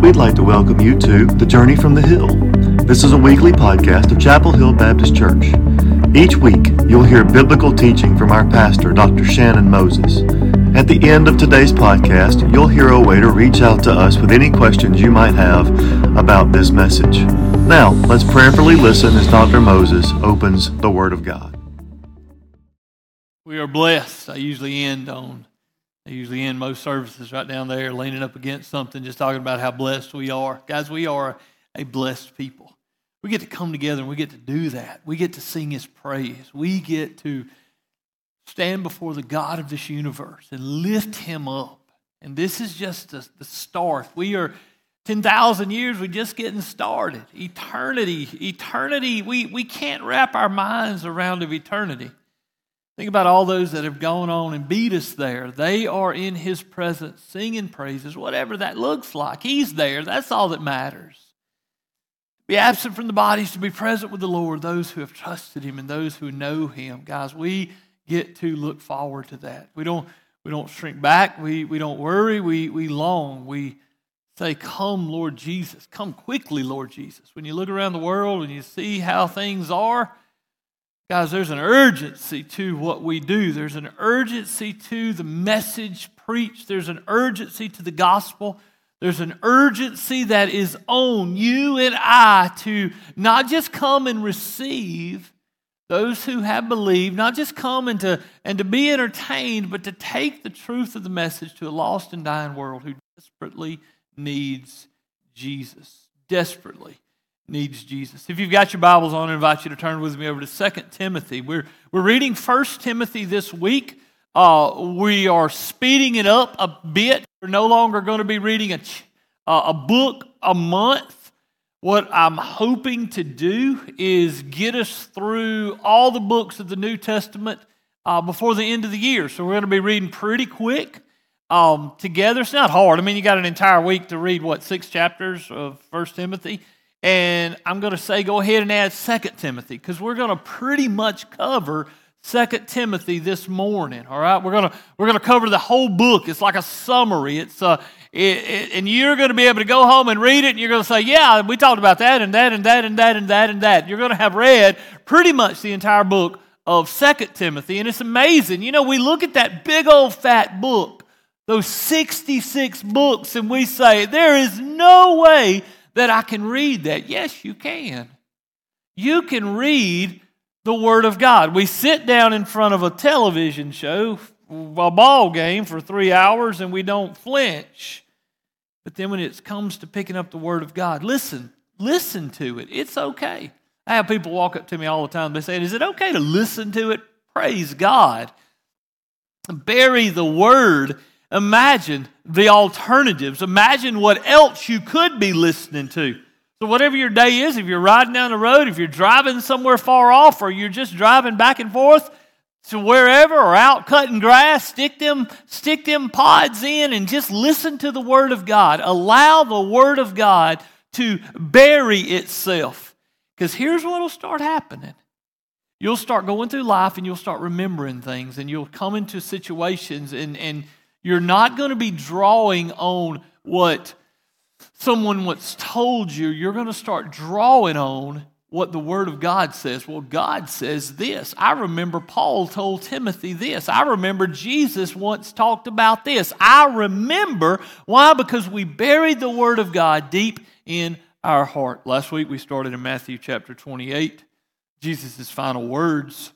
we'd like to welcome you to The Journey from the Hill. This is a weekly podcast of Chapel Hill Baptist Church. Each week, you'll hear biblical teaching from our pastor, Dr. Shannon Moses. At the end of today's podcast, you'll hear a way to reach out to us with any questions you might have about this message. Now, let's prayerfully listen as Dr. Moses opens the Word of God. We are blessed. I usually end on Usually end most services right down there, leaning up against something, just talking about how blessed we are. Guys, we are a blessed people. We get to come together and we get to do that. We get to sing His praise. We get to stand before the God of this universe and lift Him up. And this is just the, the start. We are 10,000 years, we're just getting started. Eternity, eternity, we, we can't wrap our minds around of eternity. Think about all those that have gone on and beat us there. They are in His presence, singing praises, whatever that looks like. He's there. That's all that matters. Be absent from the bodies to be present with the Lord, those who have trusted Him and those who know Him. Guys, we get to look forward to that. We don't, we don't shrink back. We, we don't worry. We, we long. We say, Come, Lord Jesus. Come quickly, Lord Jesus. When you look around the world and you see how things are, Guys, there's an urgency to what we do. There's an urgency to the message preached. There's an urgency to the gospel. There's an urgency that is on you and I to not just come and receive those who have believed, not just come and to, and to be entertained, but to take the truth of the message to a lost and dying world who desperately needs Jesus. Desperately needs Jesus. If you've got your Bibles on, I invite you to turn with me over to 2 Timothy. We're, we're reading 1 Timothy this week. Uh, we are speeding it up a bit. We're no longer going to be reading a, uh, a book a month. What I'm hoping to do is get us through all the books of the New Testament uh, before the end of the year. So we're going to be reading pretty quick um, together. It's not hard. I mean, you got an entire week to read, what, six chapters of First Timothy? And I'm going to say go ahead and add Second Timothy because we're going to pretty much cover Second Timothy this morning. All right, we're gonna we're gonna cover the whole book. It's like a summary. It's uh, it, it, and you're going to be able to go home and read it, and you're going to say, "Yeah, we talked about that and that and that and that and that and that." You're going to have read pretty much the entire book of Second Timothy, and it's amazing. You know, we look at that big old fat book, those 66 books, and we say, "There is no way." That I can read that. Yes, you can. You can read the Word of God. We sit down in front of a television show, a ball game for three hours, and we don't flinch. But then when it comes to picking up the Word of God, listen, listen to it. It's okay. I have people walk up to me all the time. They say, Is it okay to listen to it? Praise God. Bury the Word Imagine the alternatives. Imagine what else you could be listening to. So, whatever your day is, if you're riding down the road, if you're driving somewhere far off, or you're just driving back and forth to wherever, or out cutting grass, stick them, stick them pods in and just listen to the Word of God. Allow the Word of God to bury itself. Because here's what will start happening you'll start going through life and you'll start remembering things, and you'll come into situations and, and you're not going to be drawing on what someone once told you. You're going to start drawing on what the Word of God says. Well, God says this. I remember Paul told Timothy this. I remember Jesus once talked about this. I remember. Why? Because we buried the Word of God deep in our heart. Last week we started in Matthew chapter 28, Jesus' final words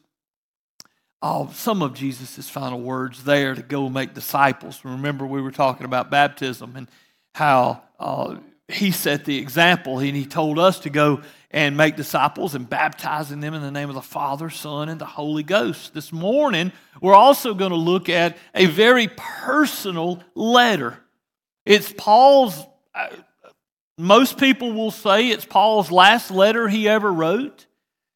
oh, some of Jesus' final words there to go make disciples. Remember, we were talking about baptism and how uh, he set the example, and he told us to go and make disciples and baptizing them in the name of the Father, Son, and the Holy Ghost. This morning, we're also going to look at a very personal letter. It's Paul's, uh, most people will say it's Paul's last letter he ever wrote,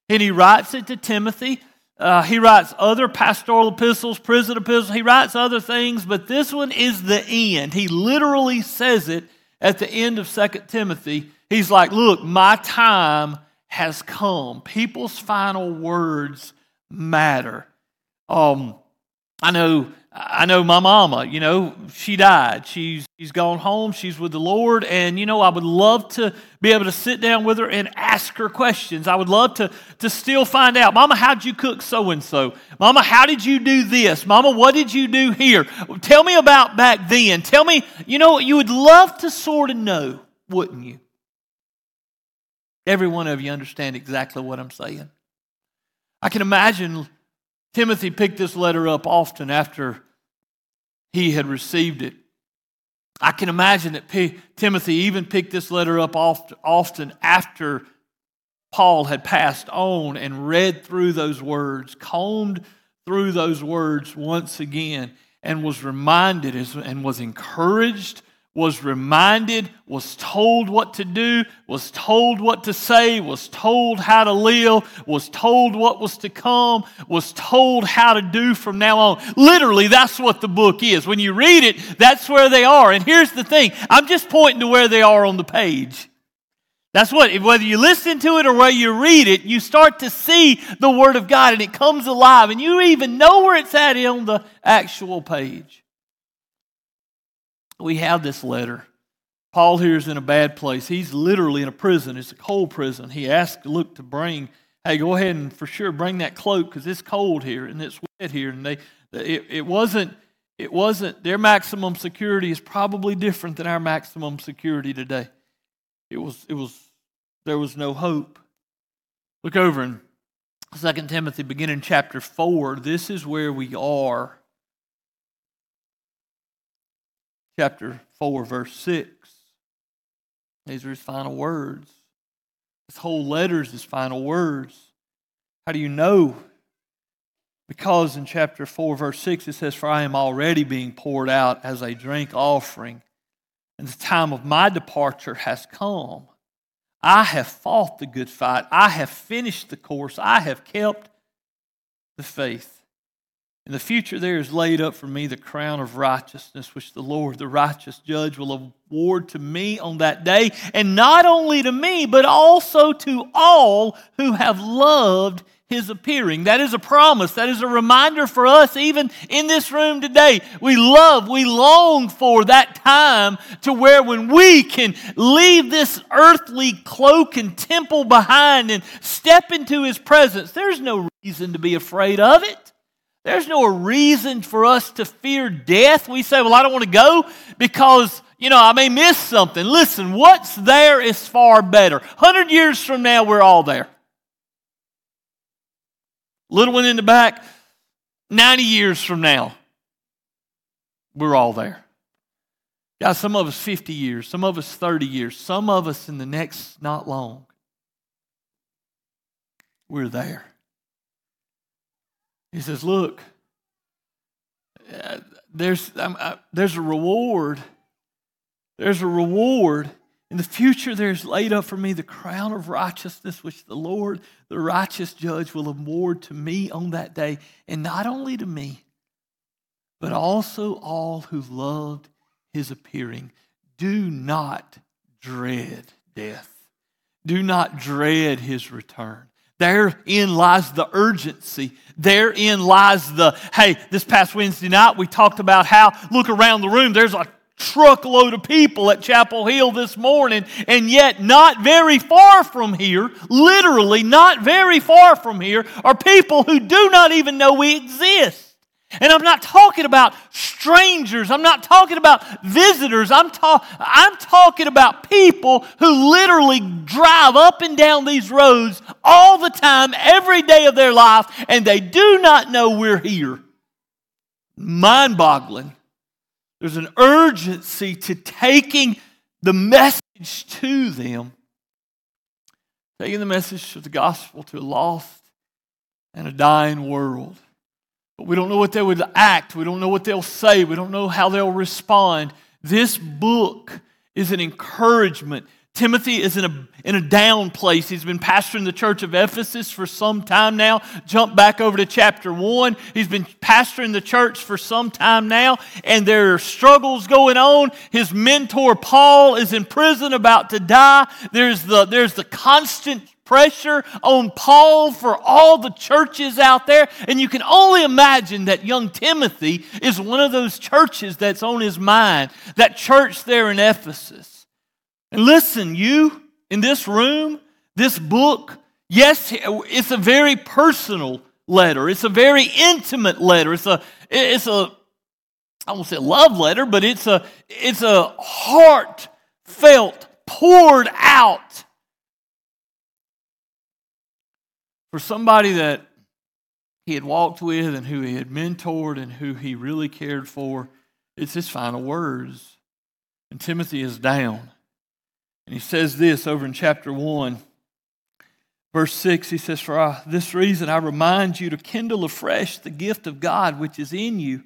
and he writes it to Timothy. Uh, he writes other pastoral epistles, prison epistles. He writes other things, but this one is the end. He literally says it at the end of Second Timothy. He's like, Look, my time has come. People's final words matter. Um, I know I know my mama, you know, she died. She's, she's gone home. She's with the Lord. And, you know, I would love to be able to sit down with her and ask her questions. I would love to, to still find out, Mama, how'd you cook so and so? Mama, how did you do this? Mama, what did you do here? Tell me about back then. Tell me, you know, you would love to sort of know, wouldn't you? Every one of you understand exactly what I'm saying. I can imagine Timothy picked this letter up often after he had received it. I can imagine that P- Timothy even picked this letter up oft- often after Paul had passed on and read through those words, combed through those words once again, and was reminded and was encouraged was reminded, was told what to do, was told what to say, was told how to live, was told what was to come, was told how to do from now on. Literally, that's what the book is. When you read it, that's where they are. And here's the thing I'm just pointing to where they are on the page. That's what, whether you listen to it or whether you read it, you start to see the Word of God and it comes alive, and you even know where it's at on the actual page we have this letter. Paul here is in a bad place. He's literally in a prison. It's a cold prison. He asked Luke to bring, hey, go ahead and for sure bring that cloak because it's cold here and it's wet here. And they, it, it wasn't, it wasn't, their maximum security is probably different than our maximum security today. It was, it was, there was no hope. Look over in 2 Timothy, beginning chapter 4. This is where we are chapter 4, verse 6. These are his final words. This whole letter is his final words. How do you know? Because in chapter 4, verse 6, it says, For I am already being poured out as a drink offering, and the time of my departure has come. I have fought the good fight. I have finished the course. I have kept the faith. In the future, there is laid up for me the crown of righteousness, which the Lord, the righteous judge, will award to me on that day, and not only to me, but also to all who have loved his appearing. That is a promise. That is a reminder for us, even in this room today. We love, we long for that time to where when we can leave this earthly cloak and temple behind and step into his presence, there's no reason to be afraid of it. There's no reason for us to fear death. We say, well, I don't want to go because, you know, I may miss something. Listen, what's there is far better. 100 years from now, we're all there. Little one in the back, 90 years from now, we're all there. God, some of us 50 years, some of us 30 years, some of us in the next not long. We're there. He says, Look, there's, uh, there's a reward. There's a reward. In the future, there's laid up for me the crown of righteousness, which the Lord, the righteous judge, will award to me on that day. And not only to me, but also all who loved his appearing. Do not dread death. Do not dread his return. Therein lies the urgency. Therein lies the, hey, this past Wednesday night we talked about how, look around the room, there's a truckload of people at Chapel Hill this morning, and yet not very far from here, literally not very far from here, are people who do not even know we exist. And I'm not talking about strangers. I'm not talking about visitors. I'm, ta- I'm talking about people who literally drive up and down these roads all the time, every day of their life, and they do not know we're here. Mind boggling. There's an urgency to taking the message to them, taking the message of the gospel to a lost and a dying world. But we don't know what they would act. We don't know what they'll say. We don't know how they'll respond. This book is an encouragement. Timothy is in a, in a down place. He's been pastoring the church of Ephesus for some time now. Jump back over to chapter 1. He's been pastoring the church for some time now, and there are struggles going on. His mentor, Paul, is in prison about to die. There's the, there's the constant pressure on Paul for all the churches out there. And you can only imagine that young Timothy is one of those churches that's on his mind, that church there in Ephesus. And listen, you in this room, this book, yes, it's a very personal letter. It's a very intimate letter. It's a, it's a, I won't say love letter, but it's a, it's a heartfelt, poured out for somebody that he had walked with and who he had mentored and who he really cared for. It's his final words. And Timothy is down. And he says this over in chapter 1, verse 6. He says, For this reason I remind you to kindle afresh the gift of God which is in you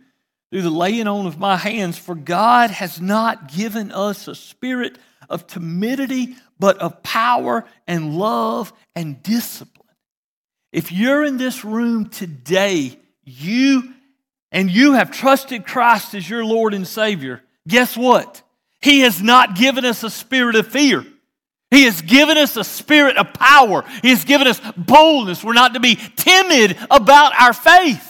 through the laying on of my hands. For God has not given us a spirit of timidity, but of power and love and discipline. If you're in this room today, you and you have trusted Christ as your Lord and Savior, guess what? He has not given us a spirit of fear. He has given us a spirit of power. He has given us boldness. We're not to be timid about our faith.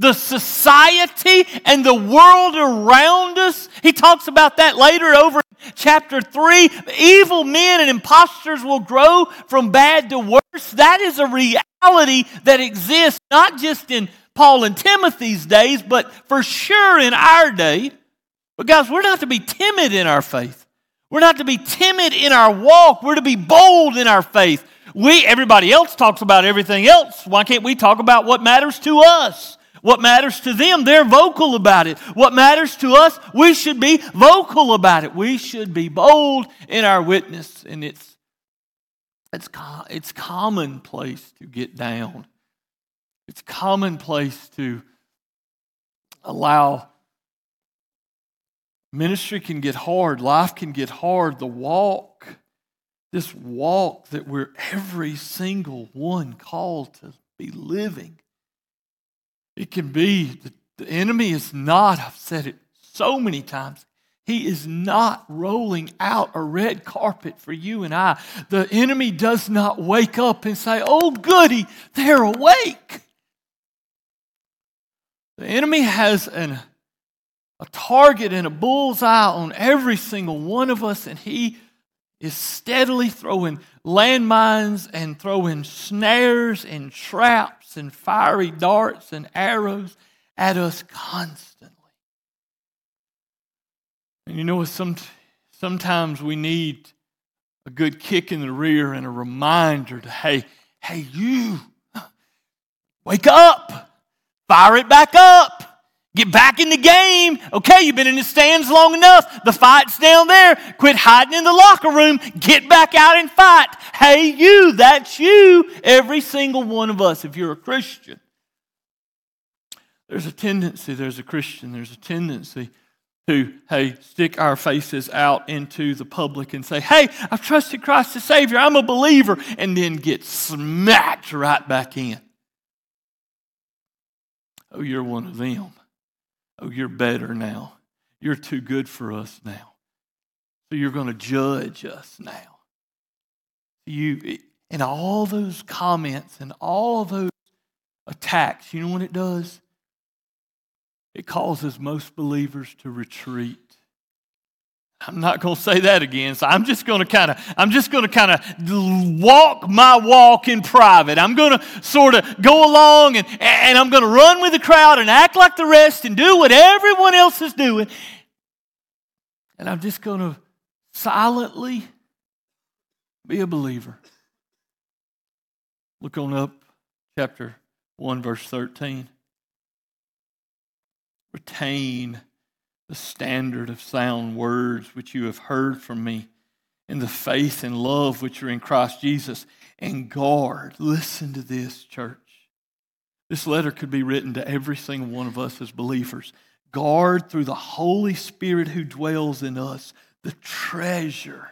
The society and the world around us, he talks about that later over chapter 3. Evil men and impostors will grow from bad to worse. That is a reality that exists not just in Paul and Timothy's days, but for sure in our day. But guys, we're not to be timid in our faith. We're not to be timid in our walk. We're to be bold in our faith. We, everybody else talks about everything else. Why can't we talk about what matters to us? What matters to them, they're vocal about it. What matters to us, we should be vocal about it. We should be bold in our witness. And it's, it's, it's commonplace to get down. It's commonplace to allow Ministry can get hard, life can get hard. The walk, this walk that we're every single one called to be living, it can be the, enemy is not, I've said it so many times, he is not rolling out a red carpet for you and I. The enemy does not wake up and say, Oh, goody, they're awake. The enemy has an a target and a bullseye on every single one of us, and He is steadily throwing landmines and throwing snares and traps and fiery darts and arrows at us constantly. And you know? Some, sometimes we need a good kick in the rear and a reminder to, hey, hey, you, wake up, fire it back up. Get back in the game. Okay, you've been in the stands long enough. The fight's down there. Quit hiding in the locker room. Get back out and fight. Hey, you, that's you. Every single one of us, if you're a Christian. There's a tendency, there's a Christian, there's a tendency to, hey, stick our faces out into the public and say, hey, I've trusted Christ as Savior, I'm a believer, and then get smacked right back in. Oh, you're one of them. Oh, you're better now. You're too good for us now. So you're going to judge us now. You and all those comments and all those attacks, you know what it does? It causes most believers to retreat. I'm not going to say that again. So I'm just going to kind of I'm just going to kind of walk my walk in private. I'm going to sort of go along and and I'm going to run with the crowd and act like the rest and do what everyone else is doing. And I'm just going to silently be a believer. Look on up chapter 1 verse 13. Retain the standard of sound words which you have heard from me in the faith and love which are in Christ Jesus. And guard, listen to this, church. This letter could be written to every single one of us as believers. Guard through the Holy Spirit who dwells in us the treasure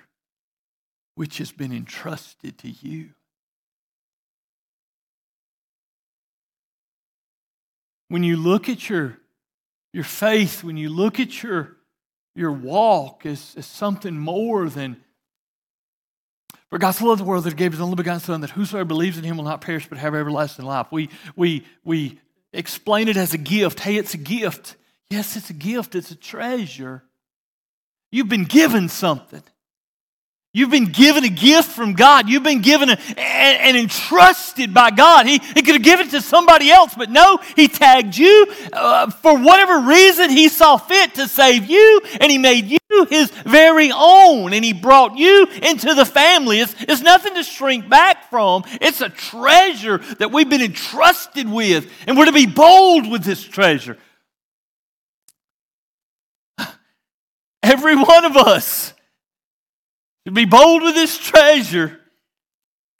which has been entrusted to you. When you look at your your faith, when you look at your, your walk, as, as something more than For God so loved the world that he gave his only begotten Son, that whosoever believes in him will not perish but have everlasting life. We, we, we explain it as a gift. Hey, it's a gift. Yes, it's a gift, it's a treasure. You've been given something. You've been given a gift from God. You've been given a, and, entrusted by God. He, he could have given it to somebody else, but no, He tagged you. Uh, for whatever reason, He saw fit to save you, and He made you His very own, and He brought you into the family. It's, it's nothing to shrink back from, it's a treasure that we've been entrusted with, and we're to be bold with this treasure. Every one of us to be bold with this treasure.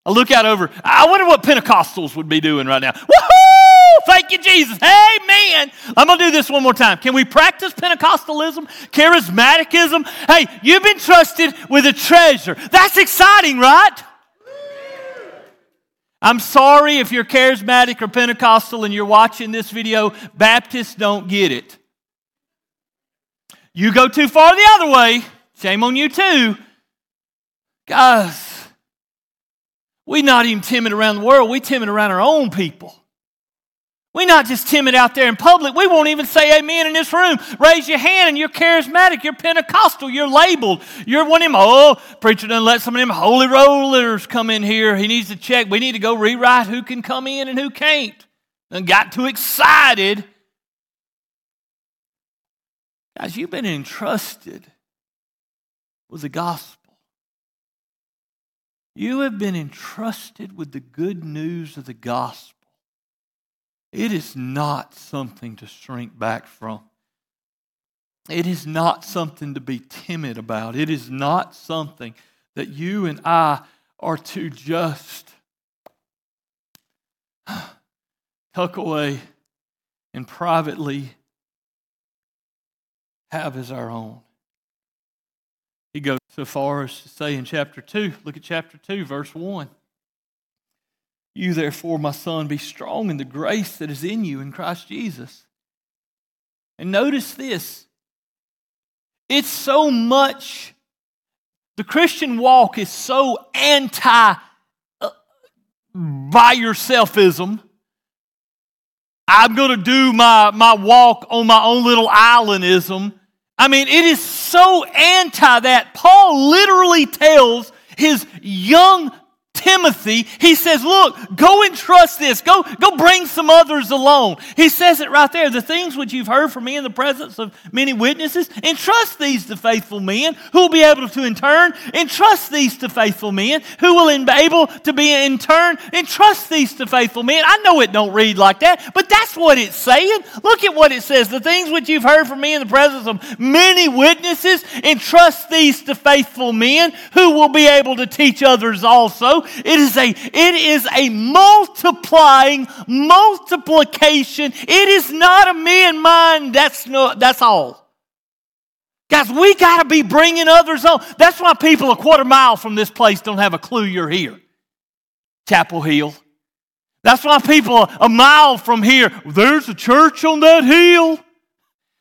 I look out over, I wonder what Pentecostals would be doing right now. Woohoo! Thank you, Jesus. Amen. I'm going to do this one more time. Can we practice Pentecostalism, charismaticism? Hey, you've been trusted with a treasure. That's exciting, right? I'm sorry if you're charismatic or Pentecostal and you're watching this video, Baptists don't get it. You go too far the other way, shame on you too. Guys, we're not even timid around the world, we timid around our own people. We're not just timid out there in public. We won't even say amen in this room. Raise your hand and you're charismatic, you're Pentecostal, you're labeled. You're one of them, oh, preacher doesn't let some of them holy rollers come in here. He needs to check. We need to go rewrite who can come in and who can't. And got too excited. Guys, you've been entrusted with the gospel. You have been entrusted with the good news of the gospel. It is not something to shrink back from. It is not something to be timid about. It is not something that you and I are to just tuck away and privately have as our own. So far as to say in chapter 2, look at chapter 2, verse 1. You, therefore, my son, be strong in the grace that is in you in Christ Jesus. And notice this it's so much, the Christian walk is so anti uh, by yourselfism. I'm going to do my, my walk on my own little islandism. I mean, it is so anti that. Paul literally tells his young Timothy, he says, Look, go and trust this. Go, go bring some others along. He says it right there. The things which you've heard from me in the presence of many witnesses, entrust these to faithful men who will be able to in turn entrust these to faithful men who will be able to be in turn entrust these to faithful men. I know it don't read like that, but that's what it's saying. Look at what it says. The things which you've heard from me in the presence of many witnesses, entrust these to faithful men who will be able to teach others also. It is a, it is a multiplying multiplication. It is not a me and mine. That's no, that's all. Guys, we got to be bringing others on. That's why people a quarter mile from this place don't have a clue you're here. Chapel Hill. That's why people a mile from here, there's a church on that hill.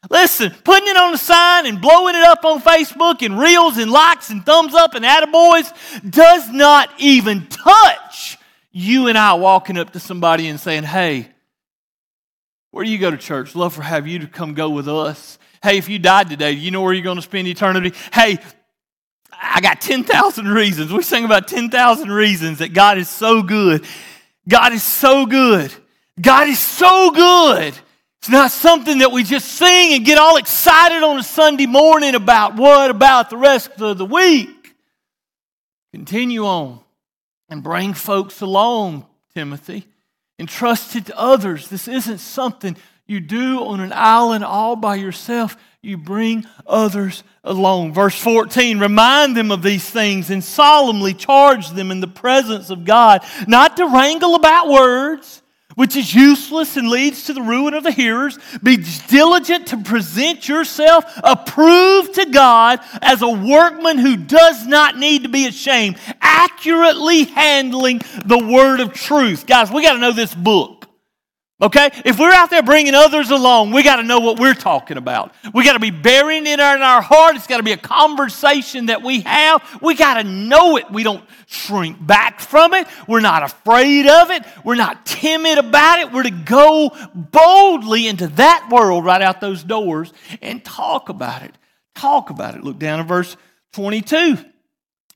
Listen, putting it on the sign and blowing it up on Facebook and reels and likes and thumbs up and attaboys does not even touch you and I walking up to somebody and saying, hey, where do you go to church? Love for have you to come go with us. Hey, if you died today, you know where you're going to spend eternity? Hey, I got 10,000 reasons. We sing about 10,000 reasons that God is so good. God is so good. God is so good it's not something that we just sing and get all excited on a Sunday morning about. What about the rest of the week? Continue on and bring folks along, Timothy, and trust it to others. This isn't something you do on an island all by yourself. You bring others along. Verse 14 remind them of these things and solemnly charge them in the presence of God, not to wrangle about words which is useless and leads to the ruin of the hearers. Be diligent to present yourself approved to God as a workman who does not need to be ashamed, accurately handling the word of truth. Guys, we got to know this book. Okay? If we're out there bringing others along, we got to know what we're talking about. We got to be burying it in our heart. It's got to be a conversation that we have. We got to know it. We don't shrink back from it. We're not afraid of it. We're not timid about it. We're to go boldly into that world right out those doors and talk about it. Talk about it. Look down at verse 22.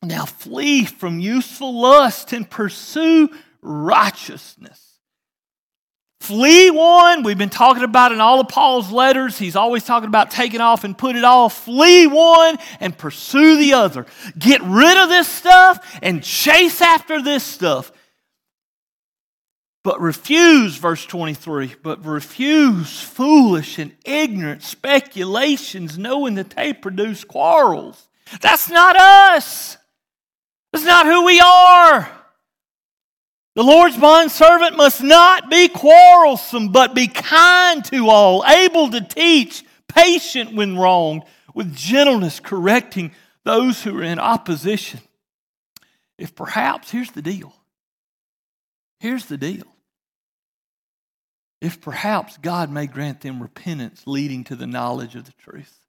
Now flee from useful lust and pursue righteousness Flee one, we've been talking about in all of Paul's letters. He's always talking about taking off and put it off. Flee one and pursue the other. Get rid of this stuff and chase after this stuff. But refuse, verse 23, but refuse foolish and ignorant speculations, knowing that they produce quarrels. That's not us. That's not who we are. The Lord's bondservant must not be quarrelsome, but be kind to all, able to teach, patient when wronged, with gentleness correcting those who are in opposition. If perhaps, here's the deal. Here's the deal. If perhaps God may grant them repentance leading to the knowledge of the truth.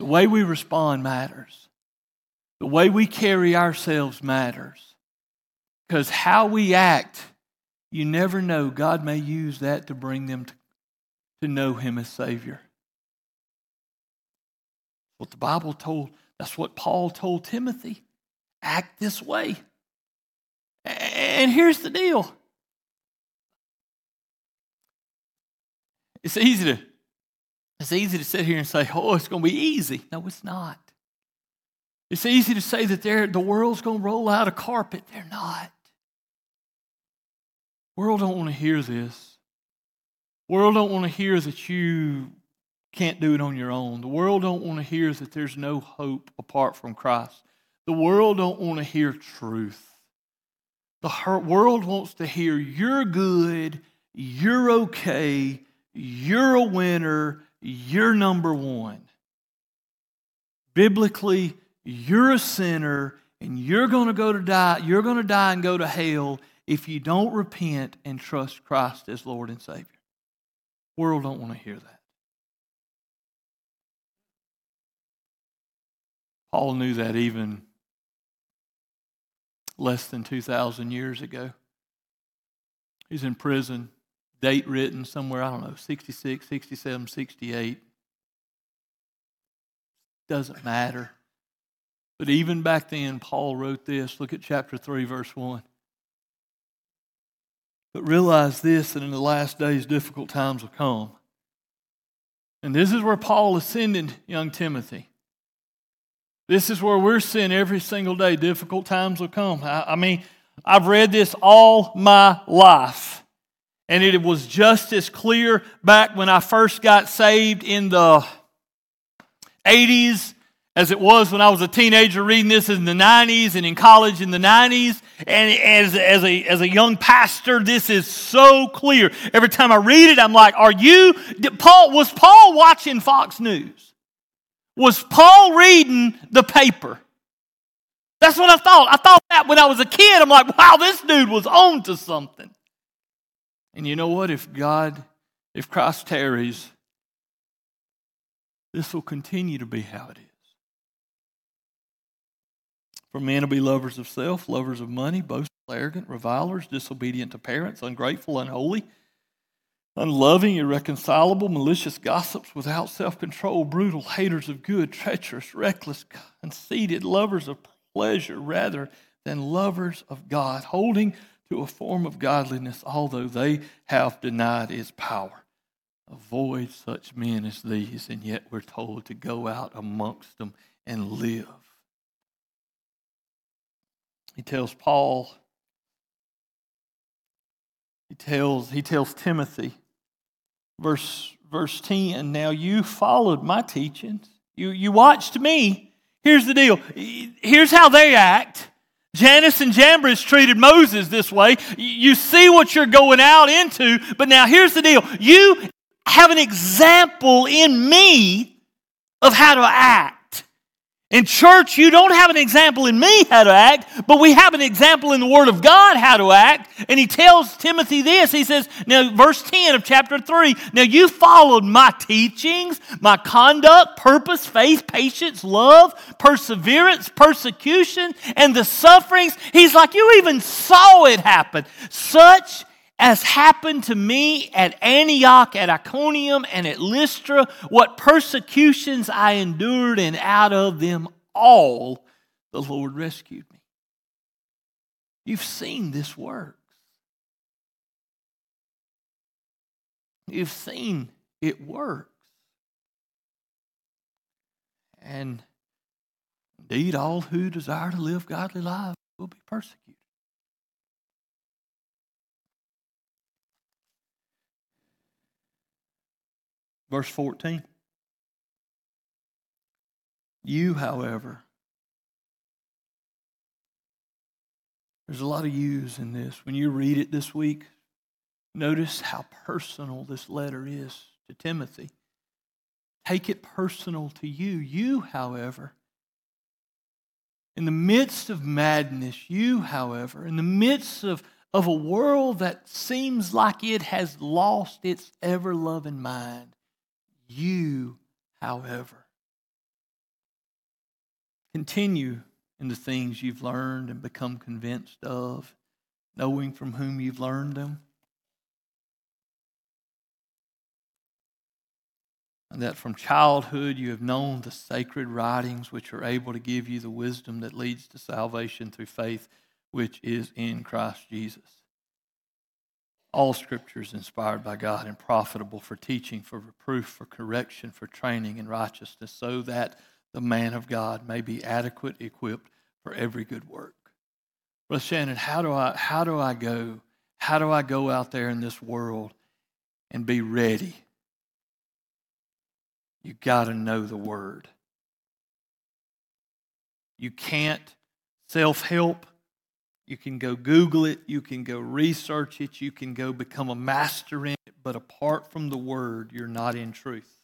The way we respond matters. The way we carry ourselves matters. Because how we act, you never know. God may use that to bring them to, to know Him as Savior. What the Bible told, that's what Paul told Timothy. Act this way. And here's the deal. It's easy to it's easy to sit here and say, "Oh, it's going to be easy." No, it's not. It's easy to say that the world's going to roll out a carpet. They're not. World don't want to hear this. World don't want to hear that you can't do it on your own. The world don't want to hear that there's no hope apart from Christ. The world don't want to hear truth. The world wants to hear you're good, you're okay, you're a winner, you're number one. Biblically, you're a sinner and you're going to go to die, you're going to die and go to hell if you don't repent and trust Christ as Lord and Savior. World don't want to hear that. Paul knew that even less than 2,000 years ago. He's in prison, date written somewhere, I don't know, 66, 67, 68. Doesn't matter. But even back then, Paul wrote this. Look at chapter 3, verse 1. But realize this that in the last days, difficult times will come. And this is where Paul is sending young Timothy. This is where we're seeing every single day difficult times will come. I, I mean, I've read this all my life. And it was just as clear back when I first got saved in the 80s as it was when I was a teenager reading this in the 90s and in college in the 90s. And as, as, a, as a young pastor, this is so clear. Every time I read it, I'm like, are you, Paul, was Paul watching Fox News? Was Paul reading the paper? That's what I thought. I thought that when I was a kid. I'm like, wow, this dude was on to something. And you know what? If God, if Christ tarries, this will continue to be how it is. For men to be lovers of self, lovers of money, boastful, arrogant, revilers, disobedient to parents, ungrateful, unholy, unloving, irreconcilable, malicious gossips, without self control, brutal, haters of good, treacherous, reckless, conceited, lovers of pleasure rather than lovers of God, holding to a form of godliness, although they have denied its power. Avoid such men as these, and yet we're told to go out amongst them and live he tells Paul, he tells, he tells Timothy, verse, verse 10, now you followed my teachings. You, you watched me. Here's the deal. Here's how they act. Jannes and Jambres treated Moses this way. You see what you're going out into, but now here's the deal. You have an example in me of how to act. In church, you don't have an example in me how to act, but we have an example in the Word of God how to act. And he tells Timothy this. He says, now, verse 10 of chapter 3 Now you followed my teachings, my conduct, purpose, faith, patience, love, perseverance, persecution, and the sufferings. He's like, You even saw it happen. Such as happened to me at Antioch, at Iconium, and at Lystra, what persecutions I endured, and out of them all the Lord rescued me. You've seen this works. You've seen it works. And indeed, all who desire to live godly lives will be persecuted. Verse 14. You, however, there's a lot of yous in this. When you read it this week, notice how personal this letter is to Timothy. Take it personal to you. You, however, in the midst of madness, you, however, in the midst of, of a world that seems like it has lost its ever loving mind, you, however, continue in the things you've learned and become convinced of, knowing from whom you've learned them. And that from childhood you have known the sacred writings which are able to give you the wisdom that leads to salvation through faith, which is in Christ Jesus. All scripture is inspired by God and profitable for teaching, for reproof, for correction, for training in righteousness, so that the man of God may be adequate, equipped for every good work. Brother Shannon, how do I how do I go? How do I go out there in this world and be ready? You got to know the word. You can't self help you can go Google it, you can go research it, you can go become a master in it, but apart from the Word, you're not in truth.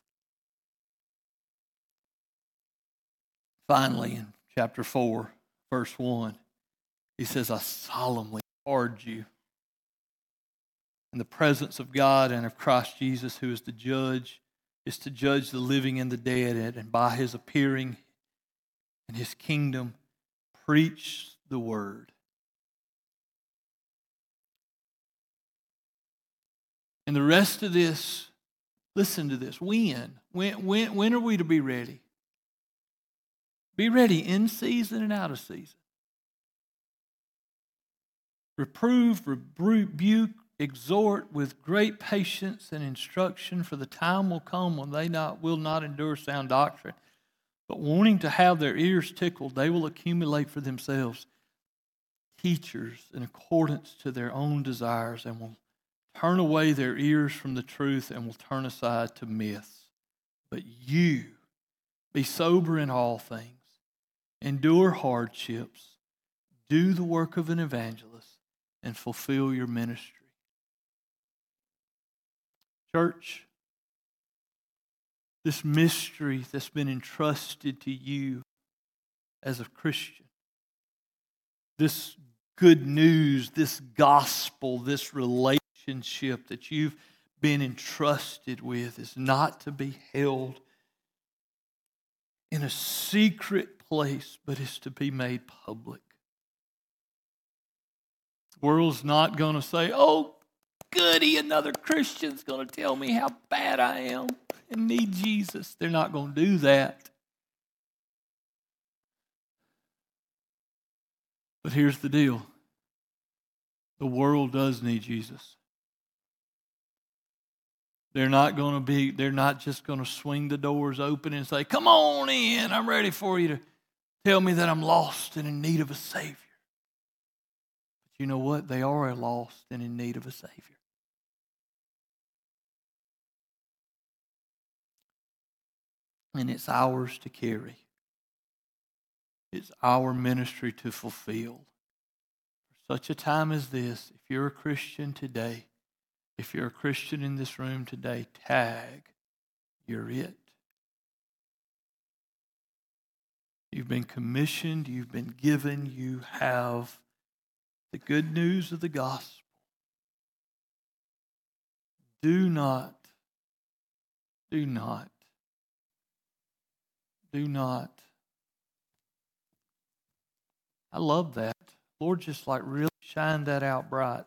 Finally, in chapter 4, verse 1, he says, I solemnly charge you in the presence of God and of Christ Jesus, who is the judge, is to judge the living and the dead, and by his appearing in his kingdom, preach the word. And the rest of this, listen to this. When? When, when, when are we to be ready? Be ready in season and out of season. Reprove, rebuke, exhort with great patience and instruction, for the time will come when they not, will not endure sound doctrine. But wanting to have their ears tickled, they will accumulate for themselves teachers in accordance to their own desires and will turn away their ears from the truth and will turn aside to myths. But you be sober in all things, endure hardships, do the work of an evangelist, and fulfill your ministry. Church, this mystery that's been entrusted to you as a Christian, this good news, this gospel, this relationship relationship that you've been entrusted with is not to be held in a secret place, but is to be made public. The world's not going to say, oh, goody, another Christian's going to tell me how bad I am and need Jesus. They're not going to do that. But here's the deal the world does need Jesus. They're not going to be, they're not just going to swing the doors open and say, Come on in, I'm ready for you to tell me that I'm lost and in need of a Savior. But you know what? They are lost and in need of a Savior. And it's ours to carry. It's our ministry to fulfill. For such a time as this, if you're a Christian today, if you're a Christian in this room today, tag, you're it. You've been commissioned, you've been given, you have the good news of the gospel. Do not, do not, do not. I love that. Lord, just like really shine that out bright.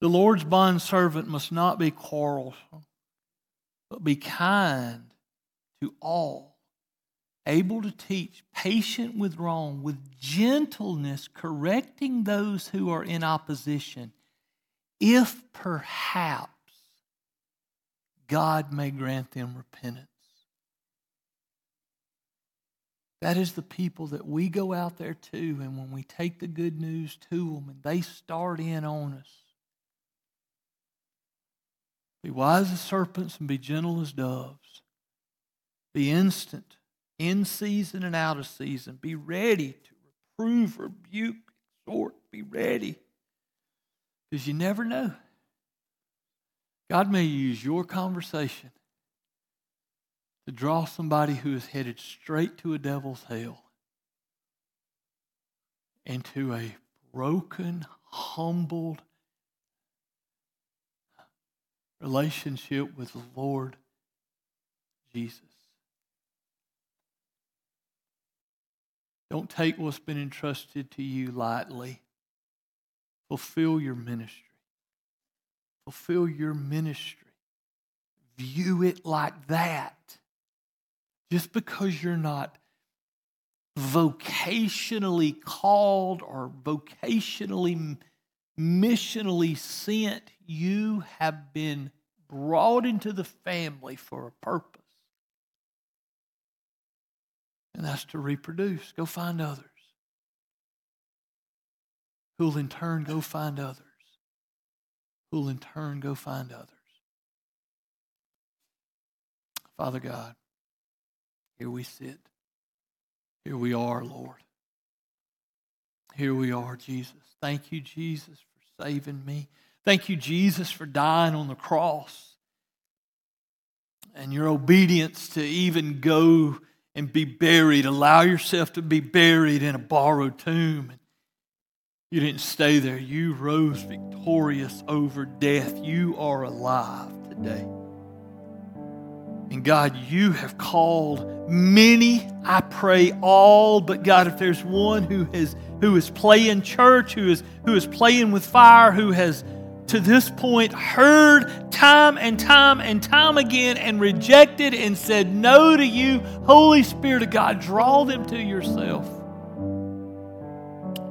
The Lord's bondservant must not be quarrelsome, but be kind to all, able to teach, patient with wrong, with gentleness, correcting those who are in opposition, if perhaps God may grant them repentance. That is the people that we go out there to, and when we take the good news to them and they start in on us, be wise as serpents and be gentle as doves. Be instant, in season and out of season. Be ready to reprove, rebuke, exhort. Be ready. Because you never know. God may use your conversation to draw somebody who is headed straight to a devil's hell into a broken, humbled, relationship with the Lord Jesus. Don't take what's been entrusted to you lightly. Fulfill your ministry. Fulfill your ministry. View it like that. Just because you're not vocationally called or vocationally missionally sent, you have been brought into the family for a purpose. And that's to reproduce. Go find others. Who'll in turn go find others. Who'll in turn go find others. Father God, here we sit. Here we are, Lord. Here we are, Jesus. Thank you, Jesus, for saving me. Thank you, Jesus, for dying on the cross and your obedience to even go and be buried. Allow yourself to be buried in a borrowed tomb. You didn't stay there. You rose victorious over death. You are alive today. And God, you have called many, I pray all, but God, if there's one who has who is playing church, who is who is playing with fire, who has to this point heard time and time and time again and rejected and said no to you, Holy Spirit of God, draw them to yourself.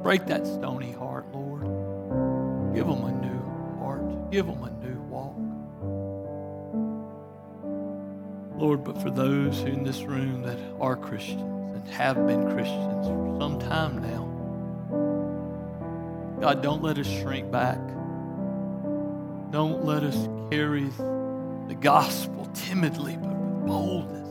Break that stony heart, Lord. Give them a new heart. Give them a new walk. Lord, but for those in this room that are Christians and have been Christians for some time now, God, don't let us shrink back. Don't let us carry the gospel timidly, but with boldness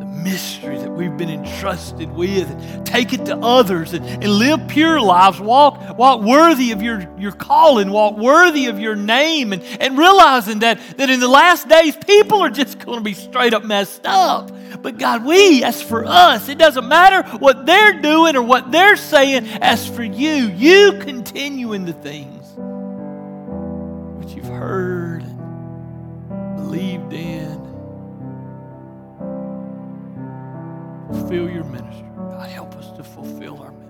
The mystery that we've been entrusted with. and Take it to others and, and live pure lives. Walk, walk worthy of your, your calling. Walk worthy of your name. And, and realizing that, that in the last days, people are just going to be straight up messed up. But God, we, as for us, it doesn't matter what they're doing or what they're saying. As for you, you continue in the you've heard and believed in fulfill your ministry. God, help us to fulfill our ministry.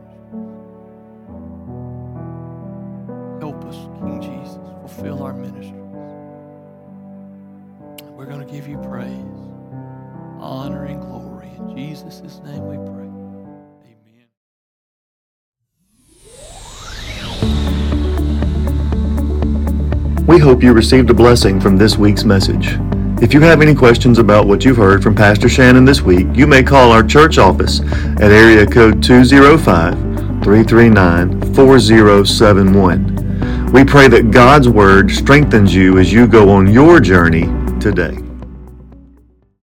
Help us, King Jesus, fulfill our ministries. We're going to give you praise, honor, and glory. In Jesus' name we pray. We hope you received a blessing from this week's message. If you have any questions about what you've heard from Pastor Shannon this week, you may call our church office at area code 205 339 4071. We pray that God's Word strengthens you as you go on your journey today.